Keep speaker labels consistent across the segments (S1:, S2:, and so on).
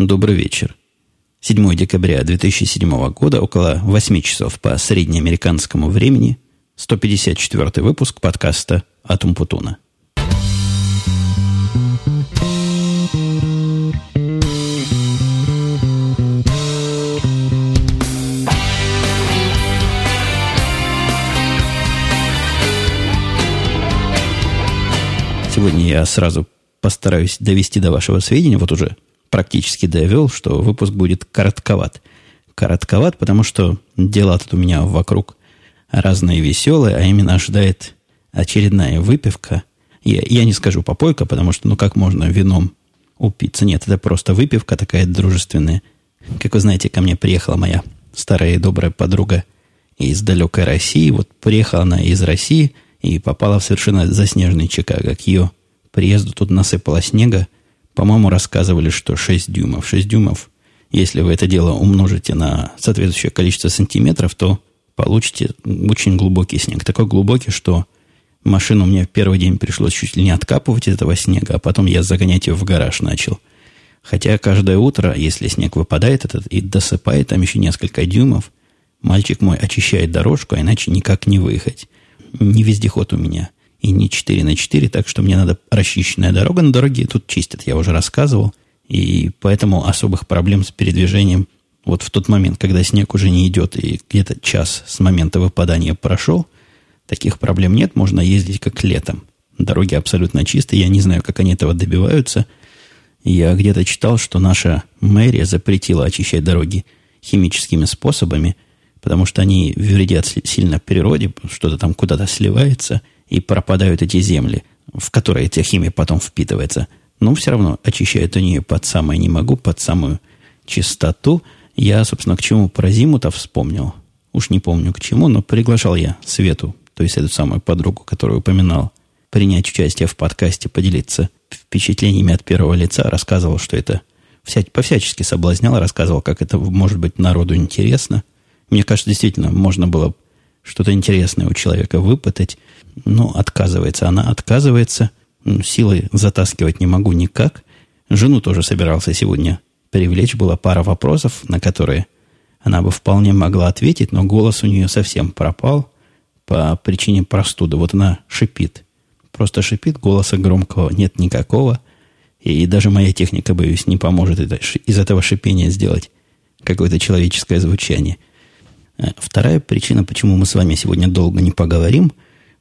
S1: Добрый вечер. 7 декабря 2007 года, около 8 часов по среднеамериканскому времени, 154 выпуск подкаста «Атум Путуна». Сегодня я сразу постараюсь довести до вашего сведения, вот уже практически довел, что выпуск будет коротковат. Коротковат, потому что дела тут у меня вокруг разные веселые, а именно ожидает очередная выпивка. Я, я не скажу попойка, потому что, ну, как можно вином упиться? Нет, это просто выпивка такая дружественная. Как вы знаете, ко мне приехала моя старая и добрая подруга из далекой России. Вот приехала она из России и попала в совершенно заснеженный Чикаго. К ее приезду тут насыпало снега, по-моему, рассказывали, что 6 дюймов. 6 дюймов, если вы это дело умножите на соответствующее количество сантиметров, то получите очень глубокий снег. Такой глубокий, что машину мне в первый день пришлось чуть ли не откапывать из этого снега, а потом я загонять ее в гараж начал. Хотя каждое утро, если снег выпадает этот и досыпает там еще несколько дюймов, мальчик мой очищает дорожку, а иначе никак не выехать. Не вездеход у меня и не 4 на 4, так что мне надо расчищенная дорога. На дороге тут чистят, я уже рассказывал. И поэтому особых проблем с передвижением вот в тот момент, когда снег уже не идет и где-то час с момента выпадания прошел, таких проблем нет, можно ездить как летом. Дороги абсолютно чистые, я не знаю, как они этого добиваются. Я где-то читал, что наша мэрия запретила очищать дороги химическими способами, потому что они вредят сильно природе, что-то там куда-то сливается – и пропадают эти земли, в которые эта химия потом впитывается. Но все равно очищают они ее под самое не могу, под самую чистоту. Я, собственно, к чему про зиму-то вспомнил. Уж не помню к чему, но приглашал я Свету, то есть эту самую подругу, которую упоминал, принять участие в подкасте, поделиться впечатлениями от первого лица, рассказывал, что это вся, по-всячески соблазнял, рассказывал, как это может быть народу интересно. Мне кажется, действительно, можно было что-то интересное у человека выпытать. Но отказывается. Она отказывается. Силой затаскивать не могу никак. Жену тоже собирался сегодня привлечь. Была пара вопросов, на которые она бы вполне могла ответить, но голос у нее совсем пропал по причине простуды. Вот она шипит. Просто шипит, голоса громкого нет никакого. И даже моя техника, боюсь, не поможет из этого шипения сделать какое-то человеческое звучание – вторая причина, почему мы с вами сегодня долго не поговорим,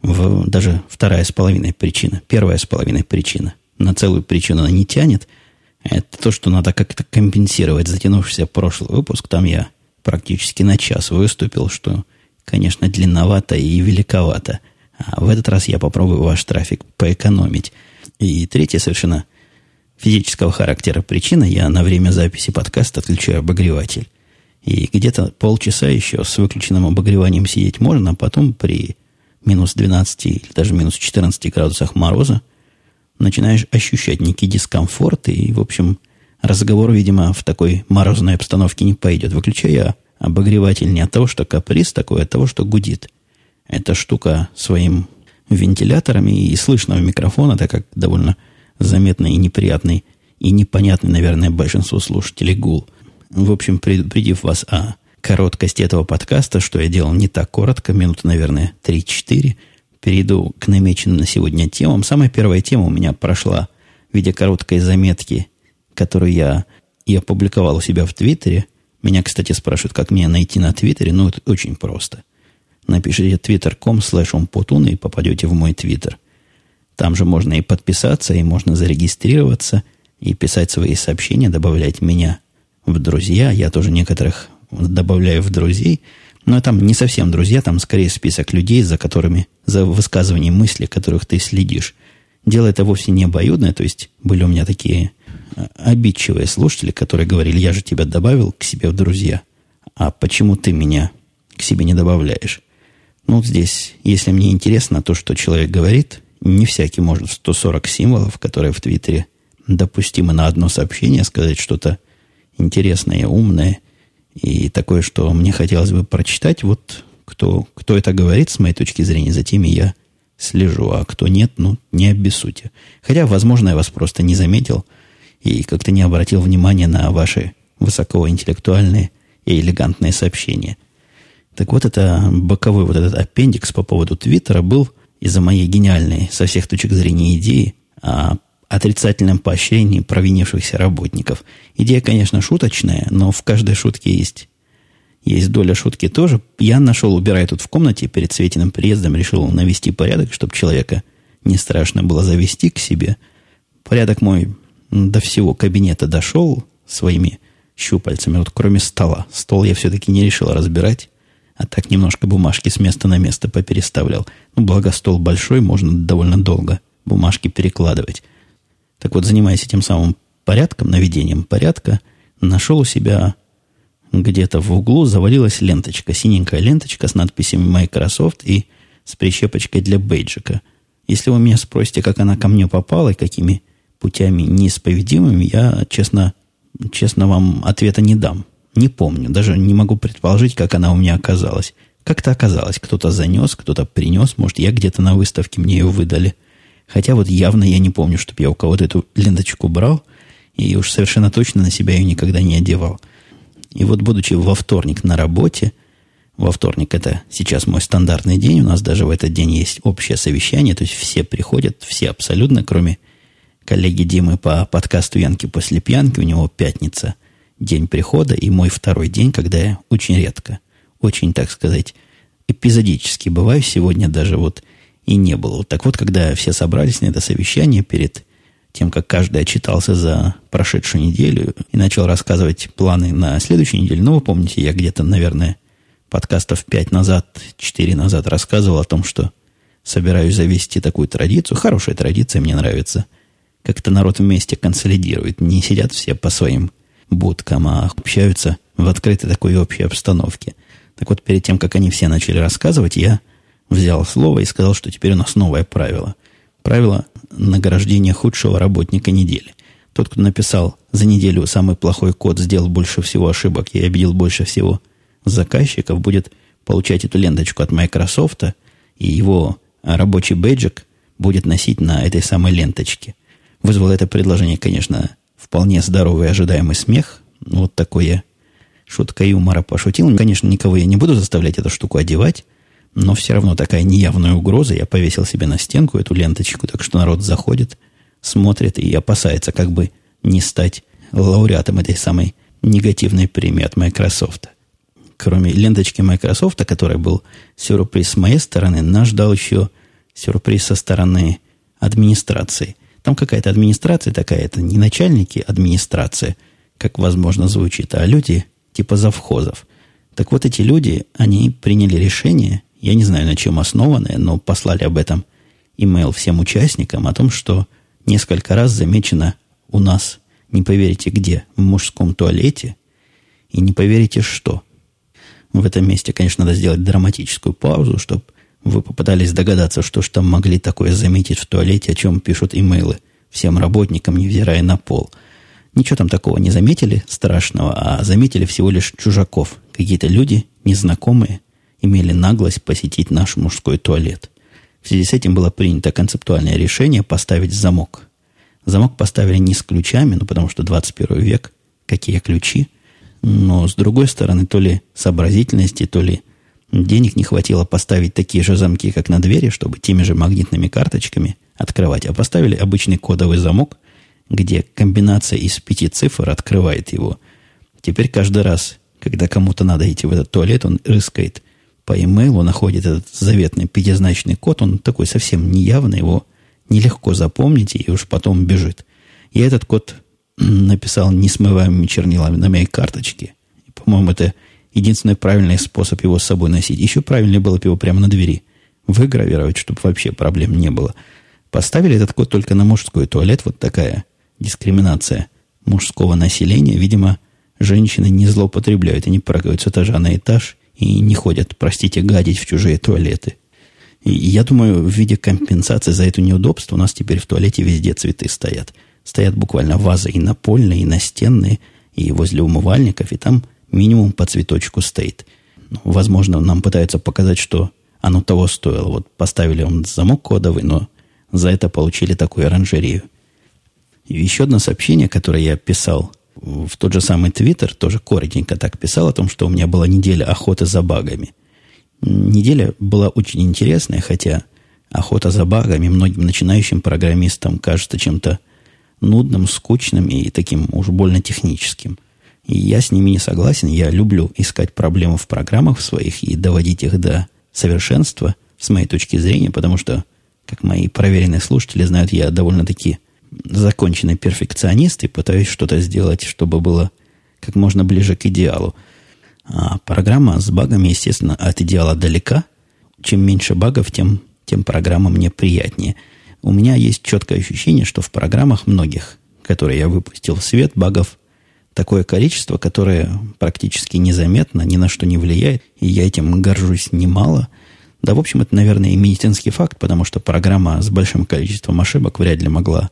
S1: в, даже вторая с половиной причина, первая с половиной причина, на целую причину она не тянет, это то, что надо как-то компенсировать затянувшийся прошлый выпуск. Там я практически на час выступил, что, конечно, длинновато и великовато. А в этот раз я попробую ваш трафик поэкономить. И третья совершенно физического характера причина. Я на время записи подкаста отключаю обогреватель. И где-то полчаса еще с выключенным обогреванием сидеть можно, а потом при минус 12 или даже минус 14 градусах мороза начинаешь ощущать некий дискомфорт, и, в общем, разговор, видимо, в такой морозной обстановке не пойдет. Выключая обогреватель не от того, что каприз такой, а от того, что гудит. Эта штука своим вентиляторами и слышно в микрофон, это как довольно заметный и неприятный и непонятный, наверное, большинству слушателей гул – в общем, предупредив вас о короткости этого подкаста, что я делал не так коротко, минуты, наверное, 3-4, перейду к намеченным на сегодня темам. Самая первая тема у меня прошла в виде короткой заметки, которую я и опубликовал у себя в Твиттере. Меня, кстати, спрашивают, как меня найти на Твиттере. Ну, это очень просто. Напишите twitter.com slash и попадете в мой Твиттер. Там же можно и подписаться, и можно зарегистрироваться, и писать свои сообщения, добавлять меня в друзья. Я тоже некоторых добавляю в друзей. Но там не совсем друзья, там скорее список людей, за которыми, за высказыванием мысли, которых ты следишь. Дело это вовсе не обоюдное, то есть были у меня такие а, обидчивые слушатели, которые говорили, я же тебя добавил к себе в друзья, а почему ты меня к себе не добавляешь? Ну, здесь, если мне интересно то, что человек говорит, не всякий может 140 символов, которые в Твиттере допустимо на одно сообщение сказать что-то интересное, умное и такое, что мне хотелось бы прочитать. Вот кто, кто это говорит, с моей точки зрения, за теми я слежу, а кто нет, ну, не обессудьте. Хотя, возможно, я вас просто не заметил и как-то не обратил внимания на ваши высокоинтеллектуальные и элегантные сообщения. Так вот, это боковой вот этот аппендикс по поводу Твиттера был из-за моей гениальной со всех точек зрения идеи о отрицательном поощрении провинившихся работников. Идея, конечно, шуточная, но в каждой шутке есть, есть доля шутки тоже. Я нашел, убирая тут в комнате, перед Светиным приездом решил навести порядок, чтобы человека не страшно было завести к себе. Порядок мой до всего кабинета дошел своими щупальцами, вот кроме стола. Стол я все-таки не решил разбирать, а так немножко бумажки с места на место попереставлял. Ну, благо стол большой, можно довольно долго бумажки перекладывать. Так вот, занимаясь этим самым порядком, наведением порядка, нашел у себя где-то в углу завалилась ленточка, синенькая ленточка с надписями Microsoft и с прищепочкой для бейджика. Если вы меня спросите, как она ко мне попала и какими путями неисповедимыми, я, честно, честно вам ответа не дам. Не помню, даже не могу предположить, как она у меня оказалась. Как-то оказалось, кто-то занес, кто-то принес, может, я где-то на выставке мне ее выдали – Хотя вот явно я не помню, чтобы я у кого-то эту ленточку брал, и уж совершенно точно на себя ее никогда не одевал. И вот, будучи во вторник на работе, во вторник это сейчас мой стандартный день, у нас даже в этот день есть общее совещание, то есть все приходят, все абсолютно, кроме коллеги Димы по подкасту Янки после пьянки, у него пятница, день прихода, и мой второй день, когда я очень редко, очень, так сказать, эпизодически бываю. Сегодня даже вот и не было. Так вот, когда все собрались на это совещание перед тем, как каждый отчитался за прошедшую неделю и начал рассказывать планы на следующую неделю, ну, вы помните, я где-то, наверное, подкастов 5 назад, 4 назад рассказывал о том, что собираюсь завести такую традицию. Хорошая традиция, мне нравится. Как-то народ вместе консолидирует. Не сидят все по своим будкам, а общаются в открытой такой общей обстановке. Так вот, перед тем, как они все начали рассказывать, я взял слово и сказал, что теперь у нас новое правило. Правило награждения худшего работника недели. Тот, кто написал за неделю самый плохой код, сделал больше всего ошибок и обидел больше всего заказчиков, будет получать эту ленточку от Microsoft, и его рабочий бейджик будет носить на этой самой ленточке. Вызвало это предложение, конечно, вполне здоровый и ожидаемый смех. Вот такое шутка юмора пошутил. Конечно, никого я не буду заставлять эту штуку одевать но все равно такая неявная угроза. Я повесил себе на стенку эту ленточку, так что народ заходит, смотрит и опасается, как бы не стать лауреатом этой самой негативной премии от Microsoft. Кроме ленточки Microsoft, которая был сюрприз с моей стороны, нас ждал еще сюрприз со стороны администрации. Там какая-то администрация такая, это не начальники администрации, как возможно звучит, а люди типа завхозов. Так вот эти люди, они приняли решение я не знаю, на чем основанное, но послали об этом имейл всем участникам о том, что несколько раз замечено у нас, не поверите где, в мужском туалете, и не поверите что. В этом месте, конечно, надо сделать драматическую паузу, чтобы вы попытались догадаться, что ж там могли такое заметить в туалете, о чем пишут имейлы всем работникам, невзирая на пол. Ничего там такого не заметили страшного, а заметили всего лишь чужаков. Какие-то люди незнакомые, имели наглость посетить наш мужской туалет. В связи с этим было принято концептуальное решение поставить замок. Замок поставили не с ключами, ну потому что 21 век, какие ключи, но с другой стороны, то ли сообразительности, то ли денег не хватило поставить такие же замки, как на двери, чтобы теми же магнитными карточками открывать, а поставили обычный кодовый замок, где комбинация из пяти цифр открывает его. Теперь каждый раз, когда кому-то надо идти в этот туалет, он рыскает по имейлу находит этот заветный пятизначный код, он такой совсем неявный, его нелегко запомнить, и уж потом бежит. Я этот код написал несмываемыми чернилами на моей карточке. По-моему, это единственный правильный способ его с собой носить. Еще правильнее было бы его прямо на двери выгравировать, чтобы вообще проблем не было. Поставили этот код только на мужской туалет. Вот такая дискриминация мужского населения. Видимо, женщины не злоупотребляют, они прыгают с этажа на этаж и не ходят, простите, гадить в чужие туалеты. И я думаю, в виде компенсации за это неудобство у нас теперь в туалете везде цветы стоят. Стоят буквально вазы и напольные, и настенные, и возле умывальников, и там минимум по цветочку стоит. Ну, возможно, нам пытаются показать, что оно того стоило. Вот поставили он замок кодовый, но за это получили такую оранжерею. И еще одно сообщение, которое я писал в тот же самый Твиттер, тоже коротенько так писал о том, что у меня была неделя охоты за багами. Неделя была очень интересная, хотя охота за багами многим начинающим программистам кажется чем-то нудным, скучным и таким уж больно техническим. И я с ними не согласен. Я люблю искать проблемы в программах своих и доводить их до совершенства, с моей точки зрения, потому что, как мои проверенные слушатели знают, я довольно-таки законченный перфекционист и пытаюсь что-то сделать, чтобы было как можно ближе к идеалу. А программа с багами, естественно, от идеала далека. Чем меньше багов, тем, тем программа мне приятнее. У меня есть четкое ощущение, что в программах многих, которые я выпустил в свет, багов такое количество, которое практически незаметно, ни на что не влияет, и я этим горжусь немало. Да, в общем, это, наверное, и медицинский факт, потому что программа с большим количеством ошибок вряд ли могла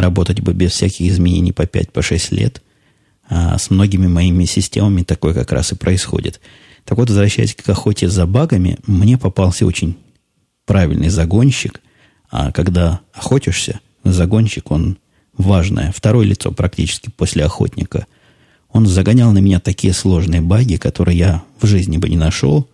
S1: работать бы без всяких изменений по 5-6 по лет. А с многими моими системами такое как раз и происходит. Так вот, возвращаясь к охоте за багами, мне попался очень правильный загонщик. А когда охотишься, загонщик, он важное, второе лицо практически после охотника. Он загонял на меня такие сложные баги, которые я в жизни бы не нашел.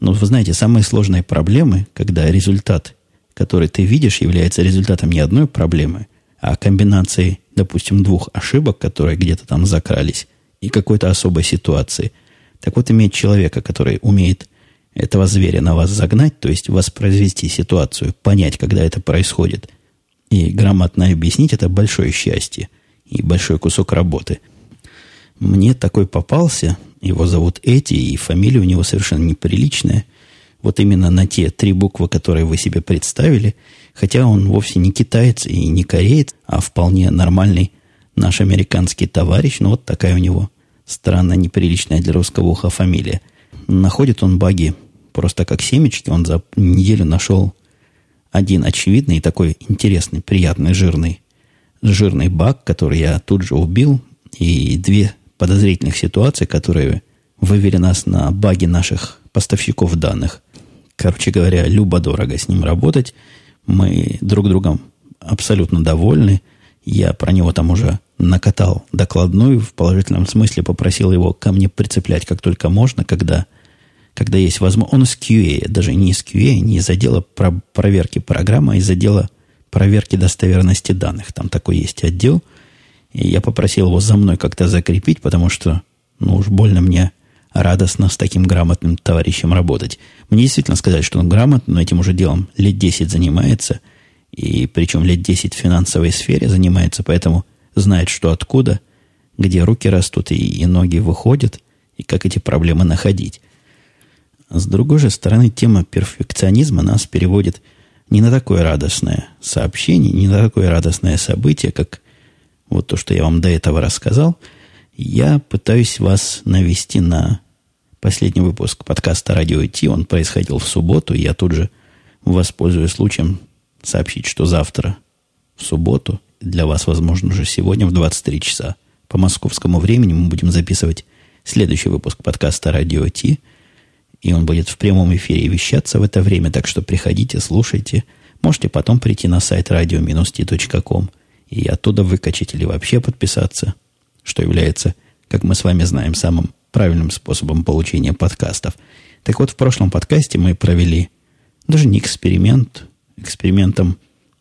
S1: Но вы знаете, самые сложные проблемы, когда результат, который ты видишь, является результатом не одной проблемы, а комбинацией, допустим, двух ошибок, которые где-то там закрались, и какой-то особой ситуации. Так вот, иметь человека, который умеет этого зверя на вас загнать, то есть воспроизвести ситуацию, понять, когда это происходит, и грамотно объяснить, это большое счастье и большой кусок работы. Мне такой попался, его зовут Эти, и фамилия у него совершенно неприличная. Вот именно на те три буквы, которые вы себе представили – Хотя он вовсе не китаец и не кореец, а вполне нормальный наш американский товарищ. Но вот такая у него странно неприличная для русского уха фамилия. Находит он баги просто как семечки. Он за неделю нашел один очевидный такой интересный, приятный, жирный, жирный баг, который я тут же убил, и две подозрительных ситуации, которые вывели нас на баги наших поставщиков данных. Короче говоря, любо-дорого с ним работать – мы друг другом абсолютно довольны. Я про него там уже накатал докладную, в положительном смысле попросил его ко мне прицеплять как только можно, когда, когда есть возможность. Он из QA, даже не из QA, не из отдела про проверки программы, а из отдела проверки достоверности данных. Там такой есть отдел. И я попросил его за мной как-то закрепить, потому что, ну уж больно мне радостно с таким грамотным товарищем работать. Мне действительно сказать, что он грамотно, но этим уже делом лет 10 занимается, и причем лет 10 в финансовой сфере занимается, поэтому знает, что откуда, где руки растут и, и ноги выходят, и как эти проблемы находить. С другой же стороны, тема перфекционизма нас переводит не на такое радостное сообщение, не на такое радостное событие, как вот то, что я вам до этого рассказал – я пытаюсь вас навести на последний выпуск подкаста «Радио Ти». Он происходил в субботу, я тут же воспользуюсь случаем сообщить, что завтра, в субботу, для вас, возможно, уже сегодня в 23 часа по московскому времени мы будем записывать следующий выпуск подкаста «Радио Ти», и он будет в прямом эфире вещаться в это время, так что приходите, слушайте. Можете потом прийти на сайт radio-t.com и оттуда выкачать или вообще подписаться – что является, как мы с вами знаем, самым правильным способом получения подкастов. Так вот, в прошлом подкасте мы провели даже не эксперимент. Экспериментом,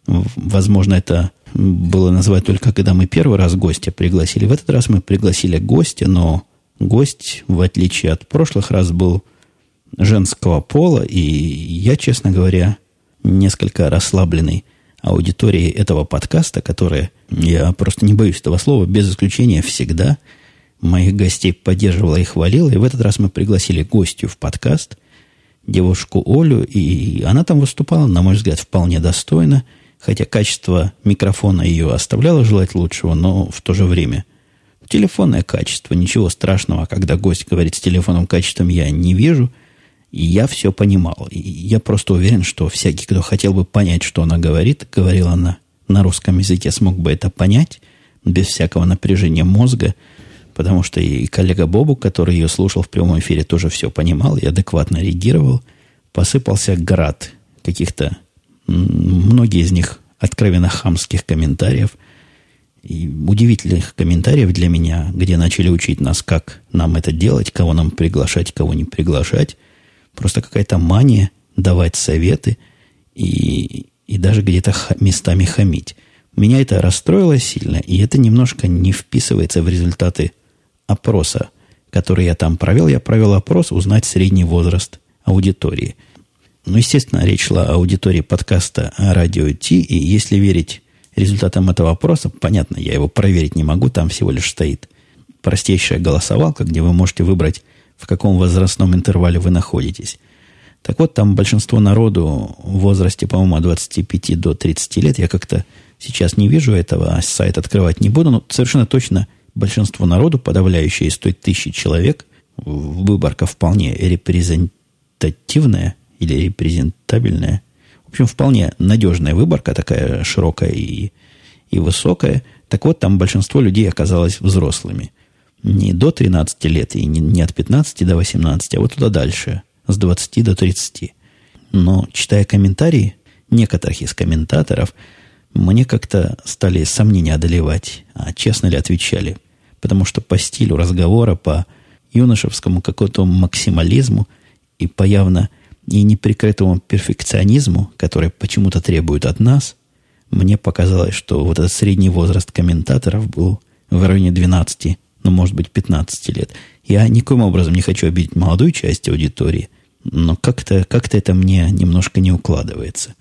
S1: возможно, это было назвать только, когда мы первый раз гостя пригласили. В этот раз мы пригласили гостя, но гость, в отличие от прошлых раз, был женского пола, и я, честно говоря, несколько расслабленный аудитории этого подкаста, которая, я просто не боюсь этого слова, без исключения всегда моих гостей поддерживала и хвалила. И в этот раз мы пригласили гостью в подкаст, девушку Олю, и она там выступала, на мой взгляд, вполне достойно, хотя качество микрофона ее оставляло желать лучшего, но в то же время телефонное качество, ничего страшного, когда гость говорит с телефонным качеством, я не вижу – и я все понимал. И я просто уверен, что всякий, кто хотел бы понять, что она говорит, говорила она на русском языке, смог бы это понять без всякого напряжения мозга, потому что и коллега Бобу, который ее слушал в прямом эфире, тоже все понимал и адекватно реагировал. Посыпался град каких-то, многие из них откровенно хамских комментариев. и удивительных комментариев для меня, где начали учить нас, как нам это делать, кого нам приглашать, кого не приглашать. Просто какая-то мания давать советы и, и даже где-то местами хамить. Меня это расстроило сильно, и это немножко не вписывается в результаты опроса, который я там провел. Я провел опрос узнать средний возраст аудитории. Ну, естественно, речь шла о аудитории подкаста «Радио Ти», и если верить результатам этого опроса, понятно, я его проверить не могу, там всего лишь стоит простейшая голосовалка, где вы можете выбрать, в каком возрастном интервале вы находитесь. Так вот, там большинство народу в возрасте, по-моему, от 25 до 30 лет, я как-то сейчас не вижу этого, а сайт открывать не буду, но совершенно точно большинство народу, подавляющее из той тысячи человек, выборка вполне репрезентативная или репрезентабельная, в общем, вполне надежная выборка, такая широкая и, и высокая. Так вот, там большинство людей оказалось взрослыми. Не до 13 лет и не, не от 15 до 18, а вот туда дальше, с 20 до 30. Но, читая комментарии некоторых из комментаторов, мне как-то стали сомнения одолевать, а честно ли отвечали. Потому что по стилю разговора, по юношевскому какому-то максимализму и по явно и неприкрытому перфекционизму, который почему-то требует от нас, мне показалось, что вот этот средний возраст комментаторов был в районе 12, ну, может быть, 15 лет. Я никоим образом не хочу обидеть молодую часть аудитории, но как-то как это мне немножко не укладывается.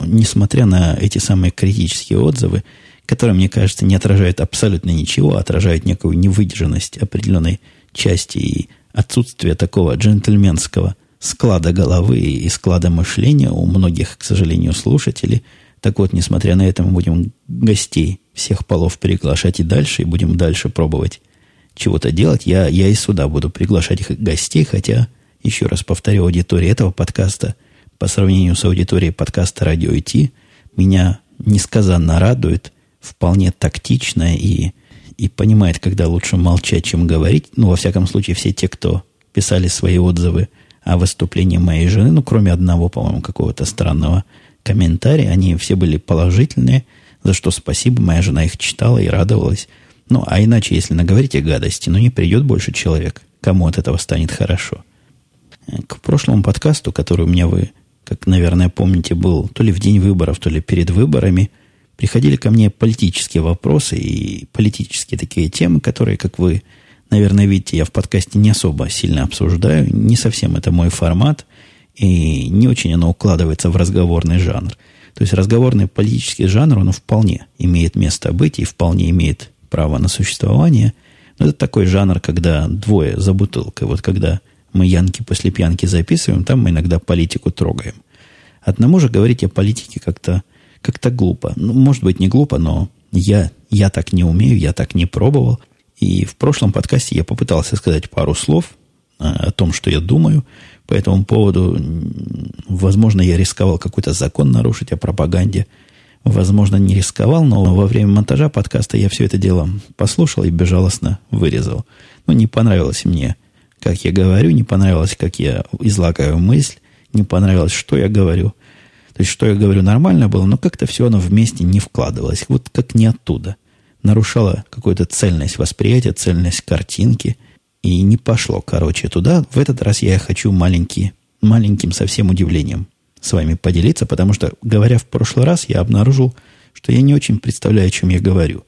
S1: Несмотря на эти самые критические отзывы, которые, мне кажется, не отражают абсолютно ничего, а отражают некую невыдержанность определенной части и отсутствие такого джентльменского – склада головы и склада мышления у многих, к сожалению, слушателей. Так вот, несмотря на это, мы будем гостей всех полов приглашать и дальше, и будем дальше пробовать чего-то делать. Я, я и сюда буду приглашать их гостей, хотя, еще раз повторю, аудитория этого подкаста по сравнению с аудиторией подкаста «Радио IT» меня несказанно радует, вполне тактично и, и понимает, когда лучше молчать, чем говорить. Ну, во всяком случае, все те, кто писали свои отзывы – о выступлении моей жены, ну, кроме одного, по-моему, какого-то странного комментария, они все были положительные, за что спасибо, моя жена их читала и радовалась. Ну, а иначе, если наговорите гадости, ну, не придет больше человек, кому от этого станет хорошо. К прошлому подкасту, который у меня вы, как, наверное, помните, был то ли в день выборов, то ли перед выборами, приходили ко мне политические вопросы и политические такие темы, которые, как вы Наверное, видите, я в подкасте не особо сильно обсуждаю. Не совсем это мой формат. И не очень оно укладывается в разговорный жанр. То есть разговорный политический жанр, он вполне имеет место быть и вполне имеет право на существование. Но это такой жанр, когда двое за бутылкой. Вот когда мы янки после пьянки записываем, там мы иногда политику трогаем. Одному же говорить о политике как-то как глупо. Ну, может быть, не глупо, но я, я так не умею, я так не пробовал. И в прошлом подкасте я попытался сказать пару слов а, о том, что я думаю по этому поводу. Возможно, я рисковал какой-то закон нарушить о пропаганде. Возможно, не рисковал, но во время монтажа подкаста я все это дело послушал и безжалостно вырезал. Ну, не понравилось мне, как я говорю, не понравилось, как я излагаю мысль, не понравилось, что я говорю. То есть, что я говорю, нормально было, но как-то все оно вместе не вкладывалось. Вот как не оттуда – нарушало какую-то цельность восприятия, цельность картинки. И не пошло, короче, туда. В этот раз я хочу маленький, маленьким совсем удивлением с вами поделиться, потому что, говоря в прошлый раз, я обнаружил, что я не очень представляю, о чем я говорю.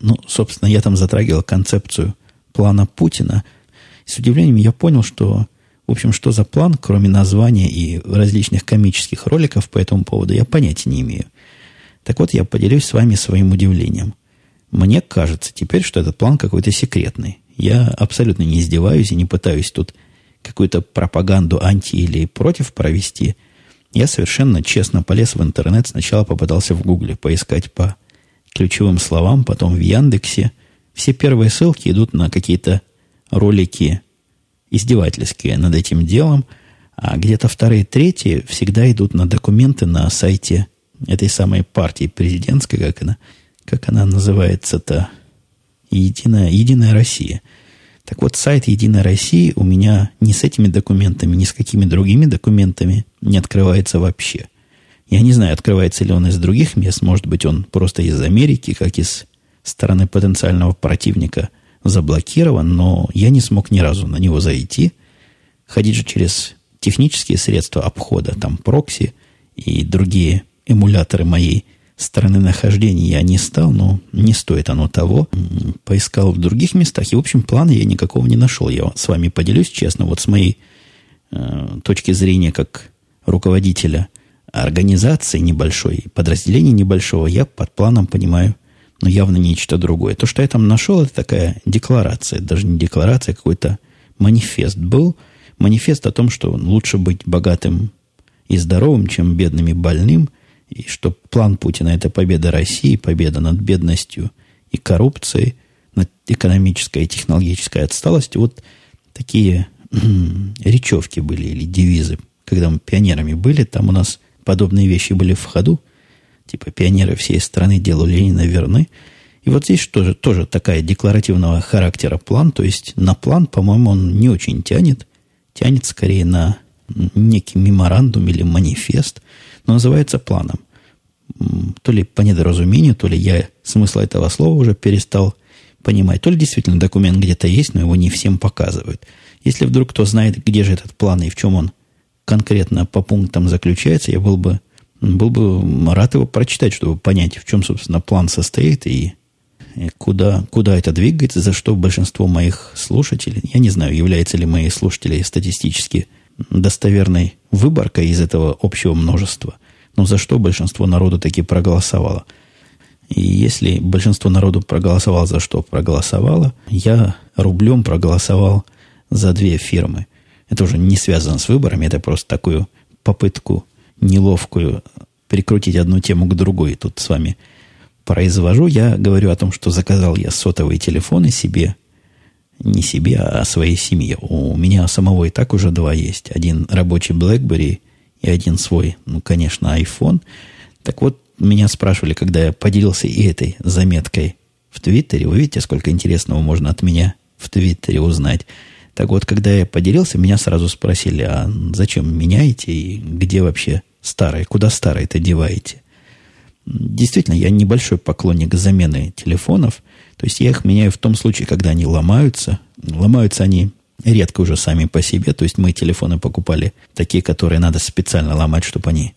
S1: Ну, собственно, я там затрагивал концепцию плана Путина. С удивлением я понял, что, в общем, что за план, кроме названия и различных комических роликов по этому поводу, я понятия не имею. Так вот, я поделюсь с вами своим удивлением. Мне кажется теперь, что этот план какой-то секретный. Я абсолютно не издеваюсь и не пытаюсь тут какую-то пропаганду анти или против провести. Я совершенно честно полез в интернет. Сначала попытался в Гугле поискать по ключевым словам, потом в Яндексе. Все первые ссылки идут на какие-то ролики издевательские над этим делом, а где-то вторые, третьи всегда идут на документы на сайте этой самой партии президентской, как она, как она называется-то, Единая, Единая Россия. Так вот, сайт Единой России у меня ни с этими документами, ни с какими другими документами не открывается вообще. Я не знаю, открывается ли он из других мест. Может быть, он просто из Америки, как из стороны потенциального противника заблокирован, но я не смог ни разу на него зайти. Ходить же через технические средства обхода, там прокси и другие эмуляторы моей стороны нахождения я не стал, но не стоит оно того. Поискал в других местах, и, в общем, плана я никакого не нашел. Я с вами поделюсь честно, вот с моей э, точки зрения как руководителя организации небольшой, подразделения небольшого, я под планом понимаю, но явно нечто другое. То, что я там нашел, это такая декларация, даже не декларация, а какой-то манифест был. Манифест о том, что лучше быть богатым и здоровым, чем бедным и больным, и что план Путина – это победа России, победа над бедностью и коррупцией, над экономической и технологической отсталостью. Вот такие речевки были или девизы. Когда мы пионерами были, там у нас подобные вещи были в ходу. Типа пионеры всей страны делу Ленина верны. И вот здесь тоже, тоже такая декларативного характера план. То есть на план, по-моему, он не очень тянет. Тянет скорее на некий меморандум или манифест – но называется планом. То ли по недоразумению, то ли я смысл этого слова уже перестал понимать, то ли действительно документ где-то есть, но его не всем показывают. Если вдруг кто знает, где же этот план и в чем он конкретно по пунктам заключается, я был бы, был бы рад его прочитать, чтобы понять, в чем, собственно, план состоит и куда, куда это двигается, за что большинство моих слушателей, я не знаю, являются ли мои слушатели статистически достоверной выборкой из этого общего множества, но за что большинство народу таки проголосовало. И если большинство народу проголосовало за что проголосовало, я рублем проголосовал за две фирмы. Это уже не связано с выборами, это просто такую попытку неловкую прикрутить одну тему к другой. Тут с вами произвожу. Я говорю о том, что заказал я сотовые телефоны себе не себе, а своей семье. У меня самого и так уже два есть. Один рабочий BlackBerry и один свой, ну, конечно, iPhone. Так вот, меня спрашивали, когда я поделился и этой заметкой в Твиттере. Вы видите, сколько интересного можно от меня в Твиттере узнать. Так вот, когда я поделился, меня сразу спросили, а зачем меняете и где вообще старый, куда старый-то деваете? Действительно, я небольшой поклонник замены телефонов. То есть я их меняю в том случае, когда они ломаются. Ломаются они редко уже сами по себе. То есть мы телефоны покупали такие, которые надо специально ломать, чтобы они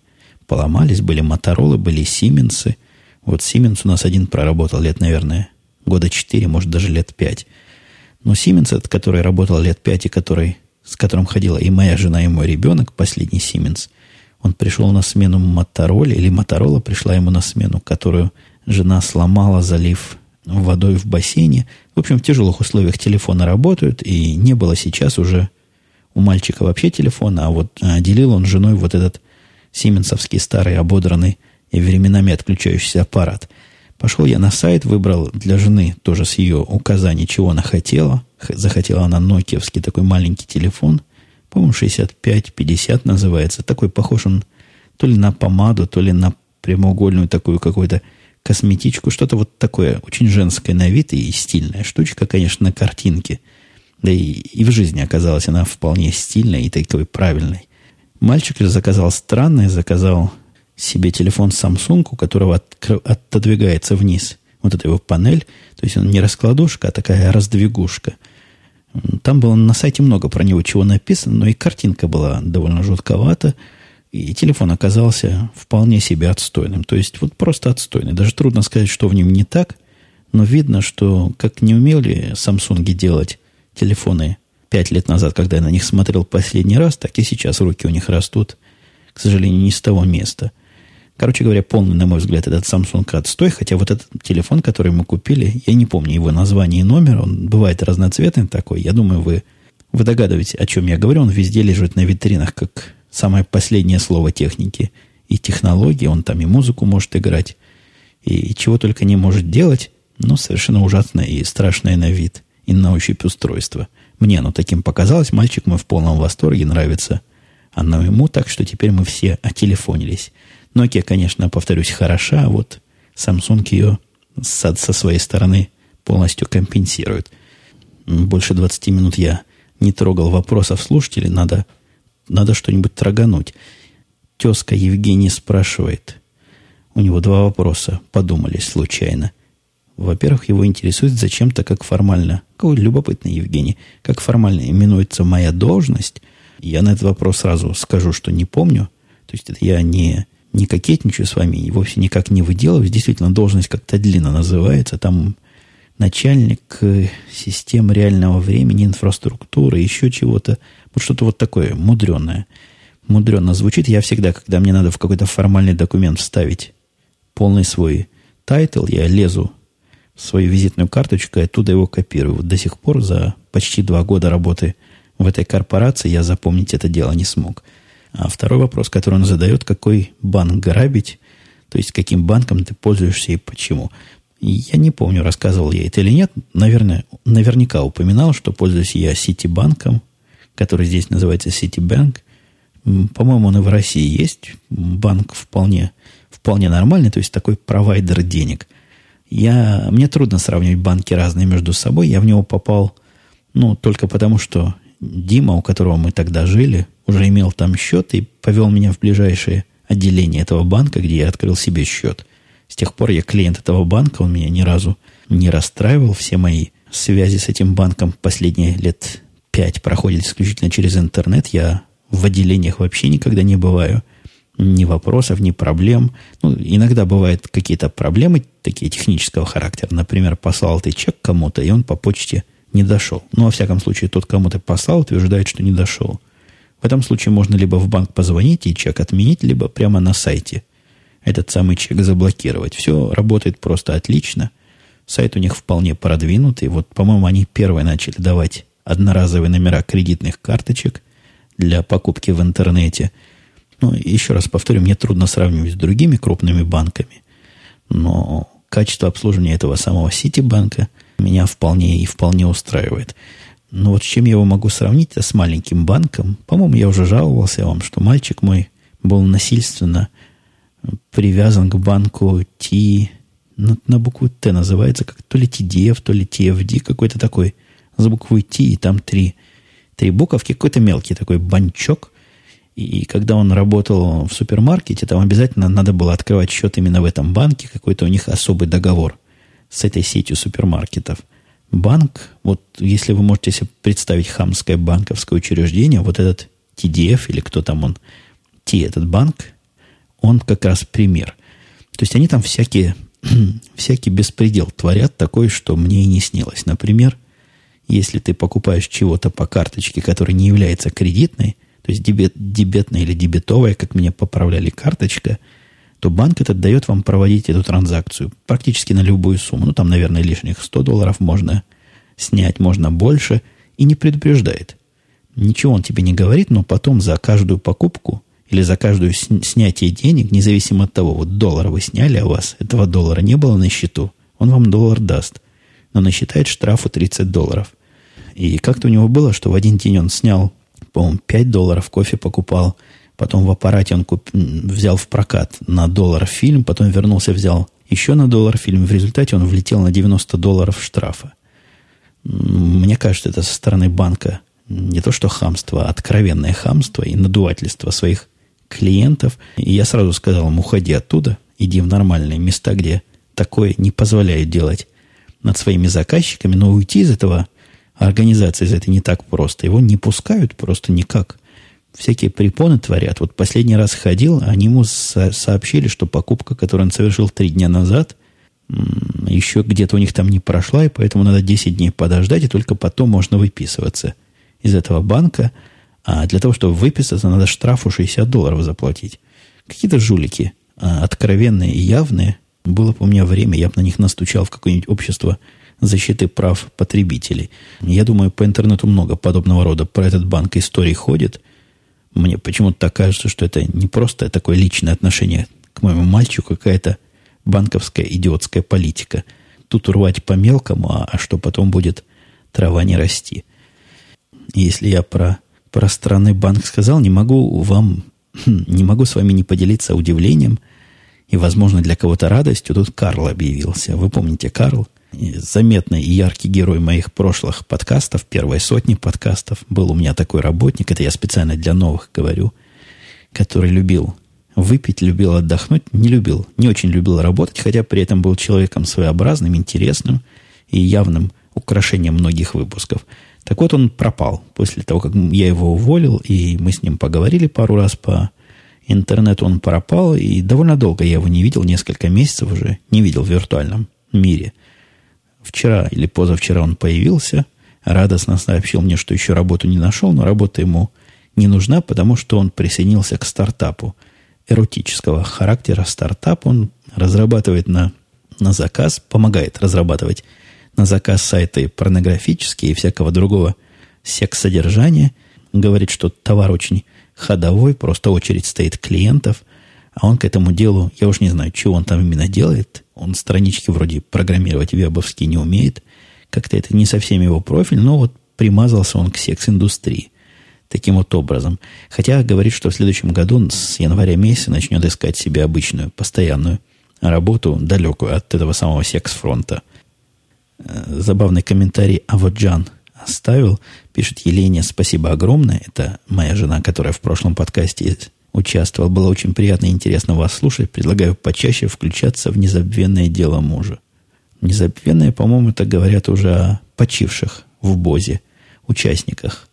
S1: поломались. Были Моторолы, были Сименсы. Вот Сименс у нас один проработал лет, наверное, года четыре, может, даже лет пять. Но Сименс, который работал лет пять и который, с которым ходила и моя жена, и мой ребенок, последний Сименс, он пришел на смену Мотороле, или Моторола пришла ему на смену, которую жена сломала, залив водой в бассейне. В общем, в тяжелых условиях телефоны работают, и не было сейчас уже у мальчика вообще телефона, а вот а, делил он женой вот этот сименсовский старый ободранный и временами отключающийся аппарат. Пошел я на сайт, выбрал для жены тоже с ее указаний, чего она хотела. Захотела она нокиевский такой маленький телефон. По-моему, 65-50 называется. Такой похож он то ли на помаду, то ли на прямоугольную такую какую-то косметичку, что-то вот такое, очень женское на вид и стильная штучка, конечно, на картинке. Да и, и в жизни оказалась она вполне стильной и такой правильной. Мальчик же заказал странное, заказал себе телефон Samsung, у которого от, отодвигается вниз вот эта его панель. То есть он не раскладушка, а такая раздвигушка. Там было на сайте много про него чего написано, но и картинка была довольно жутковата. И телефон оказался вполне себе отстойным. То есть вот просто отстойный. Даже трудно сказать, что в нем не так, но видно, что как не умели Samsung делать телефоны пять лет назад, когда я на них смотрел последний раз, так и сейчас руки у них растут, к сожалению, не с того места. Короче говоря, полный, на мой взгляд, этот Samsung отстой, хотя вот этот телефон, который мы купили, я не помню его название и номер, он бывает разноцветный такой, я думаю, вы, вы догадываетесь, о чем я говорю, он везде лежит на витринах, как самое последнее слово техники и технологии. Он там и музыку может играть, и чего только не может делать, но совершенно ужасное и страшное на вид и на ощупь устройство. Мне оно таким показалось. Мальчик мой в полном восторге, нравится оно ему, так что теперь мы все отелефонились. Nokia, конечно, повторюсь, хороша, а вот Samsung ее со, со своей стороны полностью компенсирует. Больше 20 минут я не трогал вопросов слушателей, надо надо что-нибудь трогануть. Тезка Евгений спрашивает. У него два вопроса подумались случайно. Во-первых, его интересует зачем-то, как формально, какой любопытный Евгений, как формально именуется моя должность. Я на этот вопрос сразу скажу, что не помню. То есть это я не, не кокетничаю с вами, и вовсе никак не выделываюсь. Действительно, должность как-то длинно называется. Там начальник э, систем реального времени, инфраструктуры, еще чего-то. Вот что-то вот такое мудреное. Мудренно звучит. Я всегда, когда мне надо в какой-то формальный документ вставить полный свой title, я лезу в свою визитную карточку и оттуда его копирую. Вот до сих пор за почти два года работы в этой корпорации я запомнить это дело не смог. А второй вопрос, который он задает, какой банк грабить, то есть каким банком ты пользуешься и почему. Я не помню, рассказывал я это или нет. Наверное, наверняка упоминал, что пользуюсь я Ситибанком, который здесь называется Ситибанк. По-моему, он и в России есть. Банк вполне, вполне нормальный, то есть такой провайдер денег. Я, мне трудно сравнивать банки разные между собой. Я в него попал, ну, только потому, что Дима, у которого мы тогда жили, уже имел там счет и повел меня в ближайшее отделение этого банка, где я открыл себе счет. С тех пор я клиент этого банка, он меня ни разу не расстраивал. Все мои связи с этим банком последние лет пять проходят исключительно через интернет. Я в отделениях вообще никогда не бываю. Ни вопросов, ни проблем. Ну, иногда бывают какие-то проблемы такие технического характера. Например, послал ты чек кому-то, и он по почте не дошел. Ну, во всяком случае, тот, кому ты послал, утверждает, что не дошел. В этом случае можно либо в банк позвонить и чек отменить, либо прямо на сайте этот самый чек заблокировать. Все работает просто отлично. Сайт у них вполне продвинутый. Вот, по-моему, они первые начали давать одноразовые номера кредитных карточек для покупки в интернете. Ну, еще раз повторю, мне трудно сравнивать с другими крупными банками. Но качество обслуживания этого самого Ситибанка – меня вполне и вполне устраивает. Но вот с чем я его могу сравнить, это с маленьким банком. По-моему, я уже жаловался вам, что мальчик мой был насильственно привязан к банку T, на, на букву Т называется, как то ли TDF, то ли TFD, какой-то такой, за буквой Т, и там три, три буковки, какой-то мелкий такой банчок. И когда он работал в супермаркете, там обязательно надо было открывать счет именно в этом банке, какой-то у них особый договор с этой сетью супермаркетов. Банк, вот если вы можете себе представить хамское банковское учреждение, вот этот TDF или кто там он, T, этот банк, он как раз пример. То есть они там всякие, всякий беспредел творят такой, что мне и не снилось. Например, если ты покупаешь чего-то по карточке, которая не является кредитной, то есть дебет, дебетная или дебетовая, как меня поправляли карточка – то банк этот дает вам проводить эту транзакцию практически на любую сумму. Ну, там, наверное, лишних 100 долларов можно снять, можно больше, и не предупреждает. Ничего он тебе не говорит, но потом за каждую покупку или за каждую снятие денег, независимо от того, вот доллар вы сняли, а у вас этого доллара не было на счету, он вам доллар даст, но насчитает штрафу 30 долларов. И как-то у него было, что в один день он снял, по-моему, 5 долларов, кофе покупал – Потом в аппарате он куп... взял в прокат на доллар фильм, потом вернулся, взял еще на доллар фильм. В результате он влетел на 90 долларов штрафа. Мне кажется, это со стороны банка не то что хамство, а откровенное хамство и надувательство своих клиентов. И я сразу сказал ему, уходи оттуда, иди в нормальные места, где такое не позволяет делать над своими заказчиками, но уйти из этого организации из этой не так просто. Его не пускают просто никак всякие препоны творят. Вот последний раз ходил, они ему со- сообщили, что покупка, которую он совершил три дня назад, еще где-то у них там не прошла, и поэтому надо 10 дней подождать, и только потом можно выписываться из этого банка. А для того, чтобы выписаться, надо штрафу 60 долларов заплатить. Какие-то жулики, а, откровенные и явные. Было бы у меня время, я бы на них настучал в какое-нибудь общество защиты прав потребителей. Я думаю, по интернету много подобного рода про этот банк историй ходит – мне почему-то так кажется, что это не просто такое личное отношение к моему мальчику, какая-то банковская идиотская политика. Тут урвать по мелкому, а, а что потом будет трава не расти. Если я про, про странный банк сказал, не могу вам, не могу с вами не поделиться удивлением и, возможно, для кого-то радостью. Тут Карл объявился. Вы помните Карл? Заметный и яркий герой моих прошлых подкастов, первой сотни подкастов. Был у меня такой работник, это я специально для новых говорю, который любил выпить, любил отдохнуть, не любил, не очень любил работать, хотя при этом был человеком своеобразным, интересным и явным украшением многих выпусков. Так вот, он пропал после того, как я его уволил, и мы с ним поговорили пару раз по интернету, он пропал, и довольно долго я его не видел, несколько месяцев уже не видел в виртуальном мире. Вчера или позавчера он появился, радостно сообщил мне, что еще работу не нашел, но работа ему не нужна, потому что он присоединился к стартапу эротического характера. Стартап он разрабатывает на, на заказ, помогает разрабатывать на заказ сайты порнографические и всякого другого секс-содержания. Говорит, что товар очень ходовой, просто очередь стоит клиентов, а он к этому делу, я уж не знаю, чего он там именно делает. Он странички вроде программировать вебовские не умеет. Как-то это не совсем его профиль, но вот примазался он к секс-индустрии таким вот образом. Хотя говорит, что в следующем году с января месяца начнет искать себе обычную, постоянную работу, далекую от этого самого секс-фронта. Э, забавный комментарий Аводжан оставил. Пишет Елене, спасибо огромное. Это моя жена, которая в прошлом подкасте участвовала. Было очень приятно и интересно вас слушать. Предлагаю почаще включаться в незабвенное дело мужа. Незабвенное, по-моему, это говорят уже о почивших в Бозе участниках.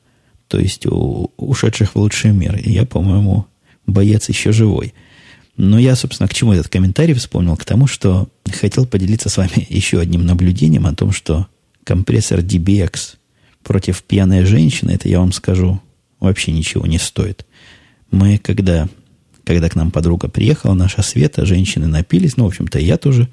S1: То есть у ушедших в лучший мир. И я, по-моему, боец еще живой. Но я, собственно, к чему этот комментарий вспомнил? К тому, что хотел поделиться с вами еще одним наблюдением о том, что компрессор DBX против пьяной женщины, это я вам скажу, вообще ничего не стоит. Мы, когда, когда к нам подруга приехала, наша Света, женщины напились, ну, в общем-то, я тоже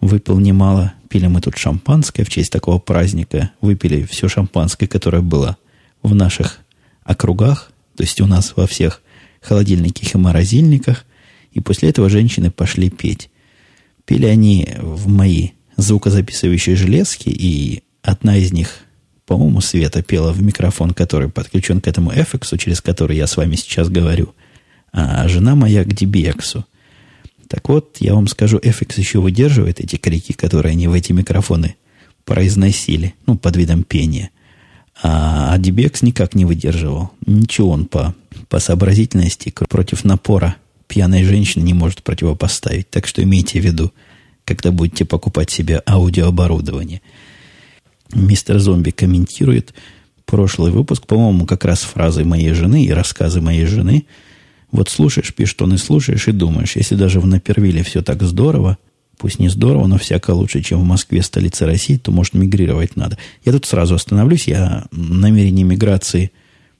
S1: выпил немало. Пили мы тут шампанское в честь такого праздника. Выпили все шампанское, которое было в наших округах, то есть у нас во всех холодильниках и морозильниках. И после этого женщины пошли петь. Пели они в мои звукозаписывающие железки, и одна из них, по-моему, Света пела в микрофон, который подключен к этому FX, через который я с вами сейчас говорю, а жена моя к DBX. Так вот, я вам скажу, FX еще выдерживает эти крики, которые они в эти микрофоны произносили, ну, под видом пения. А DBX никак не выдерживал. Ничего он по, по сообразительности против напора пьяной женщины не может противопоставить. Так что имейте в виду, когда будете покупать себе аудиооборудование. Мистер Зомби комментирует прошлый выпуск, по-моему, как раз фразы моей жены и рассказы моей жены. Вот слушаешь, пишет он, и слушаешь, и думаешь, если даже в Напервиле все так здорово, пусть не здорово, но всяко лучше, чем в Москве, столице России, то, может, мигрировать надо. Я тут сразу остановлюсь. Я намерение миграции,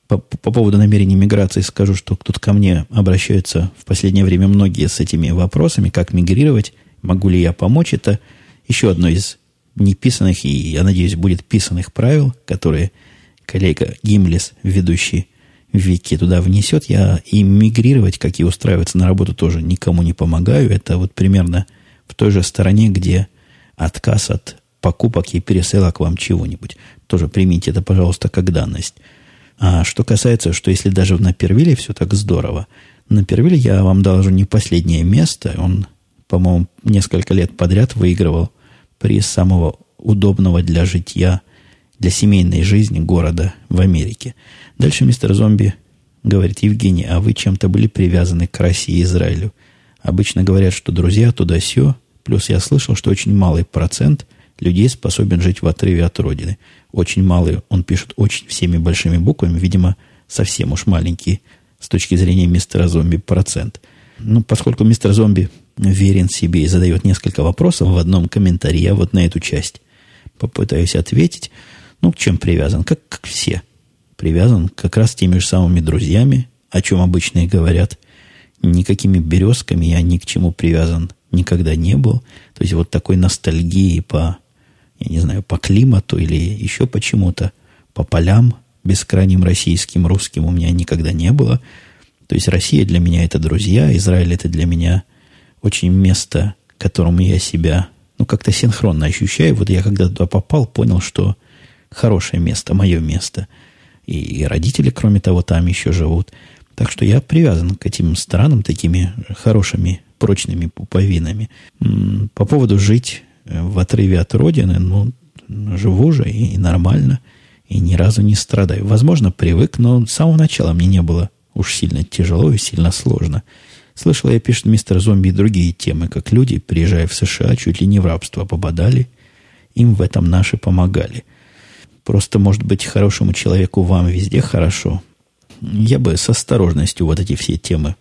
S1: по, по поводу намерения миграции скажу, что тут ко мне обращаются в последнее время многие с этими вопросами, как мигрировать, могу ли я помочь. Это еще одно из неписанных, и, я надеюсь, будет писанных правил, которые коллега Гимлес, ведущий Вики, туда внесет. Я и мигрировать, как и устраиваться на работу, тоже никому не помогаю. Это вот примерно в той же стороне, где отказ от покупок и пересылок вам чего-нибудь. Тоже примите это, пожалуйста, как данность. А что касается, что если даже в Напервиле все так здорово, на Первиле я вам должу не последнее место. Он, по-моему, несколько лет подряд выигрывал приз самого удобного для житья, для семейной жизни города в Америке. Дальше мистер Зомби говорит, Евгений, а вы чем-то были привязаны к России и Израилю? Обычно говорят, что друзья туда-сё. Плюс я слышал, что очень малый процент людей способен жить в отрыве от Родины. Очень малый, он пишет очень всеми большими буквами, видимо, совсем уж маленький с точки зрения мистера Зомби процент. Ну, поскольку мистер Зомби верен себе и задает несколько вопросов в одном комментарии, я вот на эту часть попытаюсь ответить. Ну, к чем привязан? Как, как все. Привязан как раз теми же самыми друзьями, о чем обычно и говорят – никакими березками я ни к чему привязан никогда не был. То есть вот такой ностальгии по, я не знаю, по климату или еще почему-то, по полям бескрайним российским, русским у меня никогда не было. То есть Россия для меня это друзья, Израиль это для меня очень место, которому я себя, ну, как-то синхронно ощущаю. Вот я когда туда попал, понял, что хорошее место, мое место. И родители, кроме того, там еще живут – так что я привязан к этим странам такими хорошими, прочными пуповинами. По поводу жить э, в отрыве от родины, ну, живу же и, и нормально, и ни разу не страдаю. Возможно, привык, но с самого начала мне не было уж сильно тяжело и сильно сложно. Слышал, я пишет мистер Зомби и другие темы, как люди, приезжая в США, чуть ли не в рабство попадали. Им в этом наши помогали. Просто, может быть, хорошему человеку вам везде хорошо. Я бы с осторожностью вот эти все темы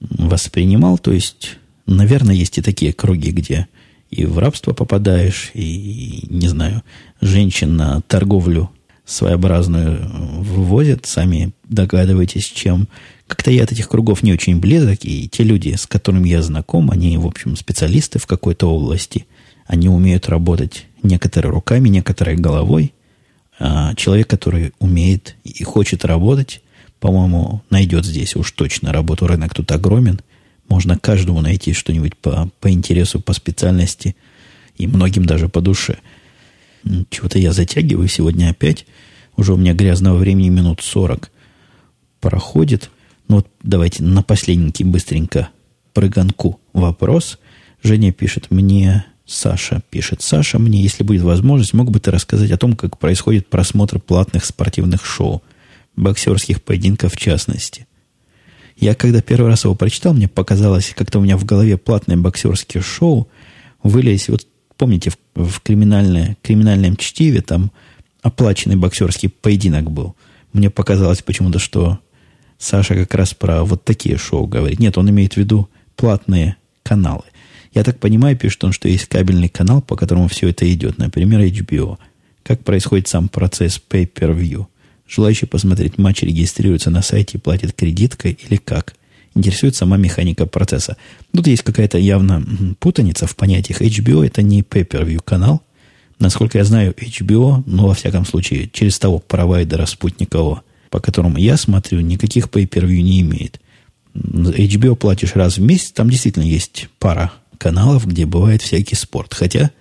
S1: воспринимал. То есть, наверное, есть и такие круги, где и в рабство попадаешь, и, не знаю, женщин на торговлю своеобразную вывозят, сами догадываетесь, чем. Как-то я от этих кругов не очень близок, и те люди, с которыми я знаком, они, в общем, специалисты в какой-то области. Они умеют работать некоторые руками, некоторые головой. А человек, который умеет и хочет работать, по-моему, найдет здесь уж точно работу. Рынок тут огромен. Можно каждому найти что-нибудь по, по интересу, по специальности, и многим даже по душе – чего-то я затягиваю сегодня опять. Уже у меня грязного времени минут 40 проходит. Ну вот давайте на последненький быстренько прыганку вопрос. Женя пишет мне, Саша пишет, Саша, мне, если будет возможность, мог бы ты рассказать о том, как происходит просмотр платных спортивных шоу, боксерских поединков в частности. Я когда первый раз его прочитал, мне показалось, как-то у меня в голове платные боксерские шоу вылез вот Помните, в, в криминальное, криминальном чтиве там оплаченный боксерский поединок был. Мне показалось почему-то, что Саша как раз про вот такие шоу говорит. Нет, он имеет в виду платные каналы. Я так понимаю, пишет он, что есть кабельный канал, по которому все это идет. Например, HBO. Как происходит сам процесс pay-per-view? Желающий посмотреть матч регистрируется на сайте и платит кредиткой или как? интересует сама механика процесса. Тут есть какая-то явно путаница в понятиях. HBO это не pay-per-view канал. Насколько я знаю, HBO, ну, во всяком случае, через того провайдера спутникового, по которому я смотрю, никаких pay-per-view не имеет. HBO платишь раз в месяц, там действительно есть пара каналов, где бывает всякий спорт. Хотя,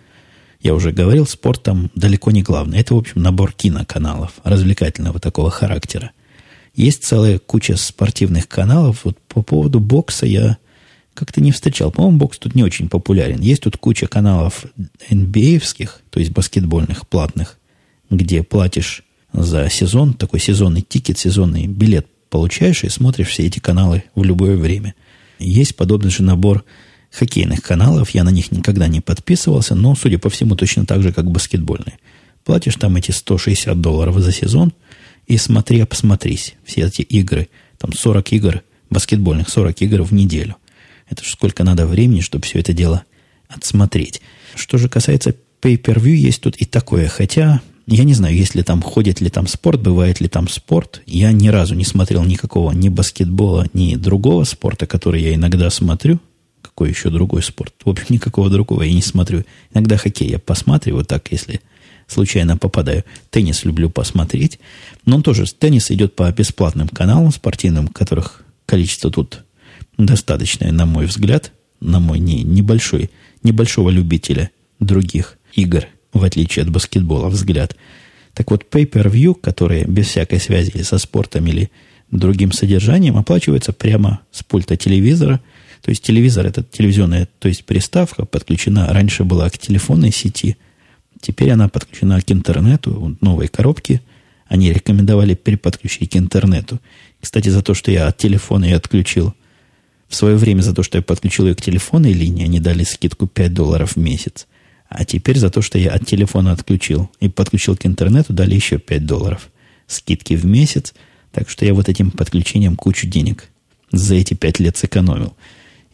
S1: я уже говорил, спорт там далеко не главный. Это, в общем, набор киноканалов развлекательного такого характера. Есть целая куча спортивных каналов. Вот по поводу бокса я как-то не встречал. По-моему, бокс тут не очень популярен. Есть тут куча каналов NBA-евских, то есть баскетбольных, платных, где платишь за сезон, такой сезонный тикет, сезонный билет получаешь и смотришь все эти каналы в любое время. Есть подобный же набор хоккейных каналов. Я на них никогда не подписывался, но, судя по всему, точно так же, как баскетбольные. Платишь там эти 160 долларов за сезон – и смотри, посмотрись. Все эти игры, там 40 игр, баскетбольных 40 игр в неделю. Это же сколько надо времени, чтобы все это дело отсмотреть. Что же касается pay-per-view, есть тут и такое. Хотя, я не знаю, есть ли там, ходит ли там спорт, бывает ли там спорт. Я ни разу не смотрел никакого ни баскетбола, ни другого спорта, который я иногда смотрю. Какой еще другой спорт? В общем, никакого другого я не смотрю. Иногда хоккей я посматриваю так, если случайно попадаю. Теннис люблю посмотреть. Но он тоже, теннис идет по бесплатным каналам спортивным, которых количество тут достаточное, на мой взгляд, на мой не, небольшой, небольшого любителя других игр, в отличие от баскетбола, взгляд. Так вот, pay-per-view, которые без всякой связи или со спортом, или другим содержанием, оплачивается прямо с пульта телевизора. То есть телевизор, это телевизионная, то есть приставка, подключена, раньше была к телефонной сети – Теперь она подключена к интернету, новой коробки. Они рекомендовали переподключить к интернету. Кстати, за то, что я от телефона ее отключил, в свое время за то, что я подключил ее к телефонной линии, они дали скидку 5 долларов в месяц. А теперь за то, что я от телефона отключил и подключил к интернету, дали еще 5 долларов скидки в месяц. Так что я вот этим подключением кучу денег за эти 5 лет сэкономил.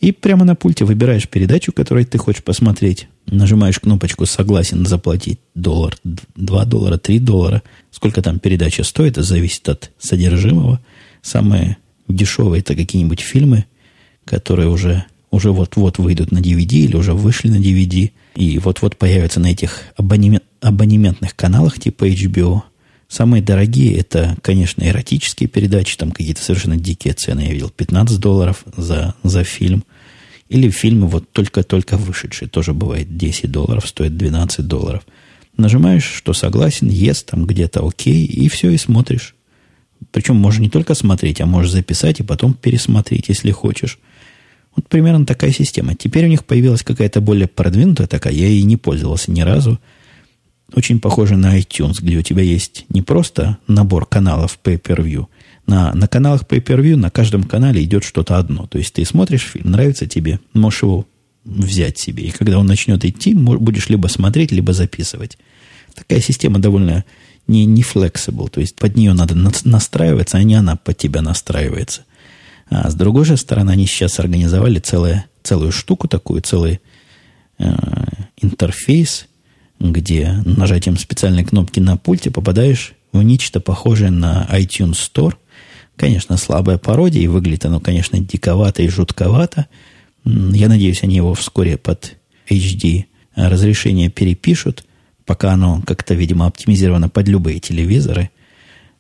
S1: И прямо на пульте выбираешь передачу, которую ты хочешь посмотреть. Нажимаешь кнопочку «Согласен заплатить доллар, 2 доллара, 3 доллара». Сколько там передача стоит, это зависит от содержимого. Самые дешевые это какие-нибудь фильмы, которые уже, уже вот-вот выйдут на DVD или уже вышли на DVD. И вот-вот появятся на этих абонемент, абонементных каналах типа HBO. Самые дорогие это, конечно, эротические передачи, там какие-то совершенно дикие цены. Я видел 15 долларов за, за фильм. Или фильмы вот только-только вышедшие. Тоже бывает 10 долларов, стоит 12 долларов. Нажимаешь, что согласен, есть там где-то окей, и все, и смотришь. Причем можно не только смотреть, а можешь записать и потом пересмотреть, если хочешь. Вот примерно такая система. Теперь у них появилась какая-то более продвинутая такая. Я ей не пользовался ни разу. Очень похоже на iTunes, где у тебя есть не просто набор каналов pay-per-view, На, на каналах Pay-Per-View на каждом канале идет что-то одно. То есть ты смотришь фильм, нравится тебе, можешь его взять себе. И когда он начнет идти, будешь либо смотреть, либо записывать. Такая система довольно не, не flexible. То есть под нее надо настраиваться, а не она под тебя настраивается. А с другой же стороны, они сейчас организовали целое, целую штуку такую, целый э, интерфейс, где нажатием специальной кнопки на пульте попадаешь в нечто похожее на iTunes Store. Конечно, слабая пародия, и выглядит оно, конечно, диковато и жутковато. Я надеюсь, они его вскоре под HD разрешение перепишут, пока оно как-то, видимо, оптимизировано под любые телевизоры.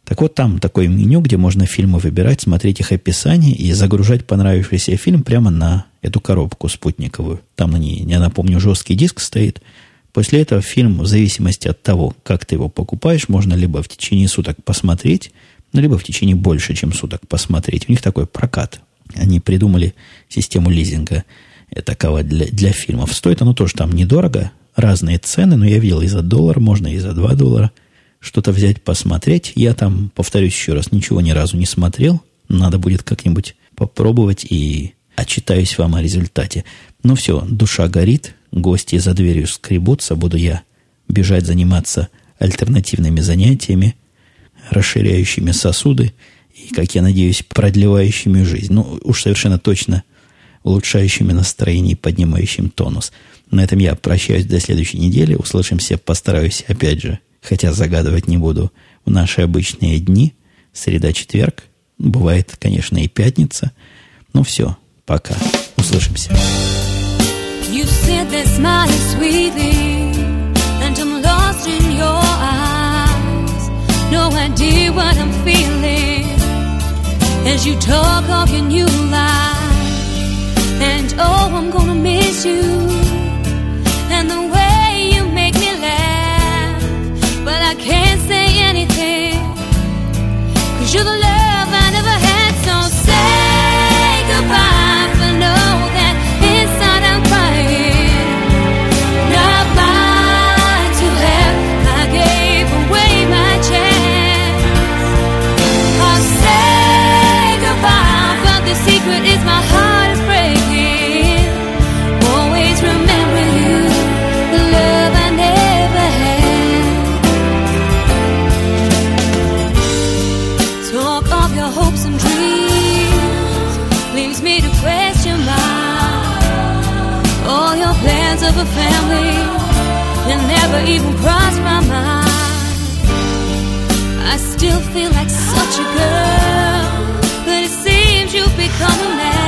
S1: Так вот, там такое меню, где можно фильмы выбирать, смотреть их описание и загружать понравившийся фильм прямо на эту коробку спутниковую. Там на ней, я напомню, жесткий диск стоит. После этого фильм, в зависимости от того, как ты его покупаешь, можно либо в течение суток посмотреть, либо в течение больше, чем суток посмотреть. У них такой прокат. Они придумали систему лизинга такого для, для фильмов. Стоит оно тоже там недорого, разные цены, но я видел и за доллар, можно и за два доллара – что-то взять, посмотреть. Я там, повторюсь еще раз, ничего ни разу не смотрел. Надо будет как-нибудь попробовать и отчитаюсь вам о результате. Ну все, душа горит, гости за дверью скребутся, буду я бежать заниматься альтернативными занятиями, расширяющими сосуды и, как я надеюсь, продлевающими жизнь. Ну, уж совершенно точно улучшающими настроение и поднимающим тонус. На этом я прощаюсь до следующей недели. Услышимся, постараюсь опять же хотя загадывать не буду, в наши обычные дни, среда-четверг, бывает, конечно, и пятница. Ну все, пока. Услышимся. As you talk of your new life. And oh, I'm gonna miss you. Je the even crossed my mind. I still feel like such a girl, but it seems you've become a man.